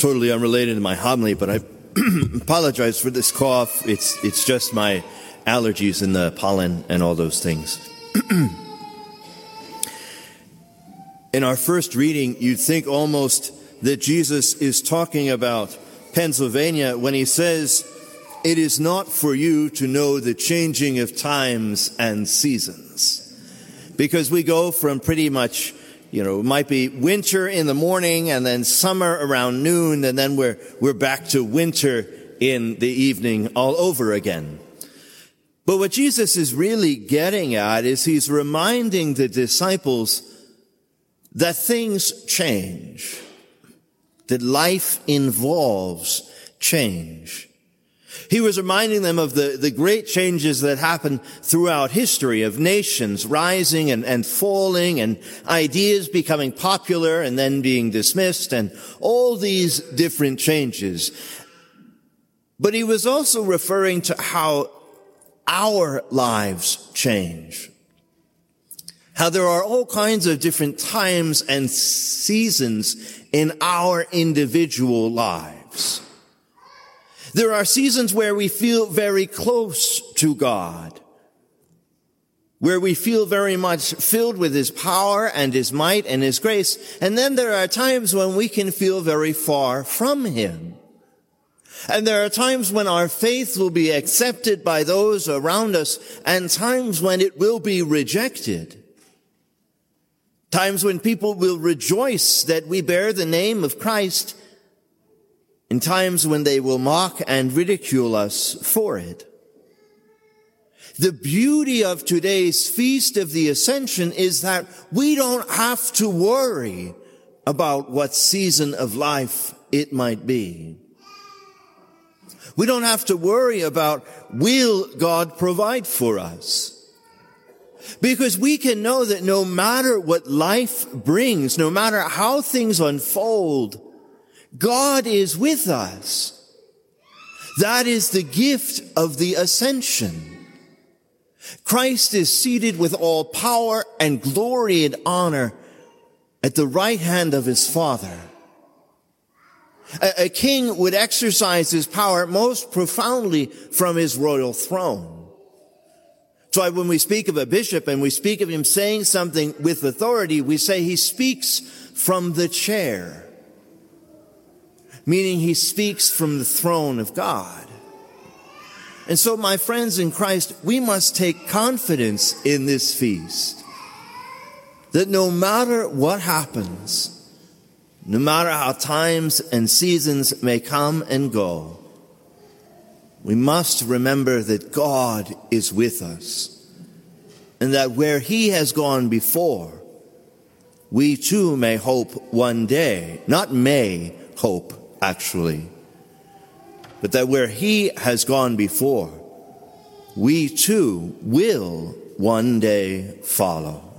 totally unrelated to my homily, but I apologize for this cough. It's, it's just my allergies and the pollen and all those things. In our first reading, you'd think almost that Jesus is talking about Pennsylvania when he says, It is not for you to know the changing of times and seasons. Because we go from pretty much, you know, it might be winter in the morning and then summer around noon, and then we're, we're back to winter in the evening all over again. But what Jesus is really getting at is he's reminding the disciples that things change, that life involves change. He was reminding them of the, the great changes that happen throughout history of nations rising and, and falling and ideas becoming popular and then being dismissed and all these different changes. But he was also referring to how our lives change how there are all kinds of different times and seasons in our individual lives. There are seasons where we feel very close to God, where we feel very much filled with His power and His might and His grace. And then there are times when we can feel very far from Him. And there are times when our faith will be accepted by those around us and times when it will be rejected. Times when people will rejoice that we bear the name of Christ in times when they will mock and ridicule us for it. The beauty of today's Feast of the Ascension is that we don't have to worry about what season of life it might be. We don't have to worry about will God provide for us? Because we can know that no matter what life brings, no matter how things unfold, God is with us. That is the gift of the ascension. Christ is seated with all power and glory and honor at the right hand of his Father. A, a king would exercise his power most profoundly from his royal throne. So when we speak of a bishop and we speak of him saying something with authority, we say he speaks from the chair, meaning he speaks from the throne of God. And so, my friends in Christ, we must take confidence in this feast that no matter what happens, no matter how times and seasons may come and go, we must remember that God is with us and that where He has gone before, we too may hope one day, not may hope actually, but that where He has gone before, we too will one day follow.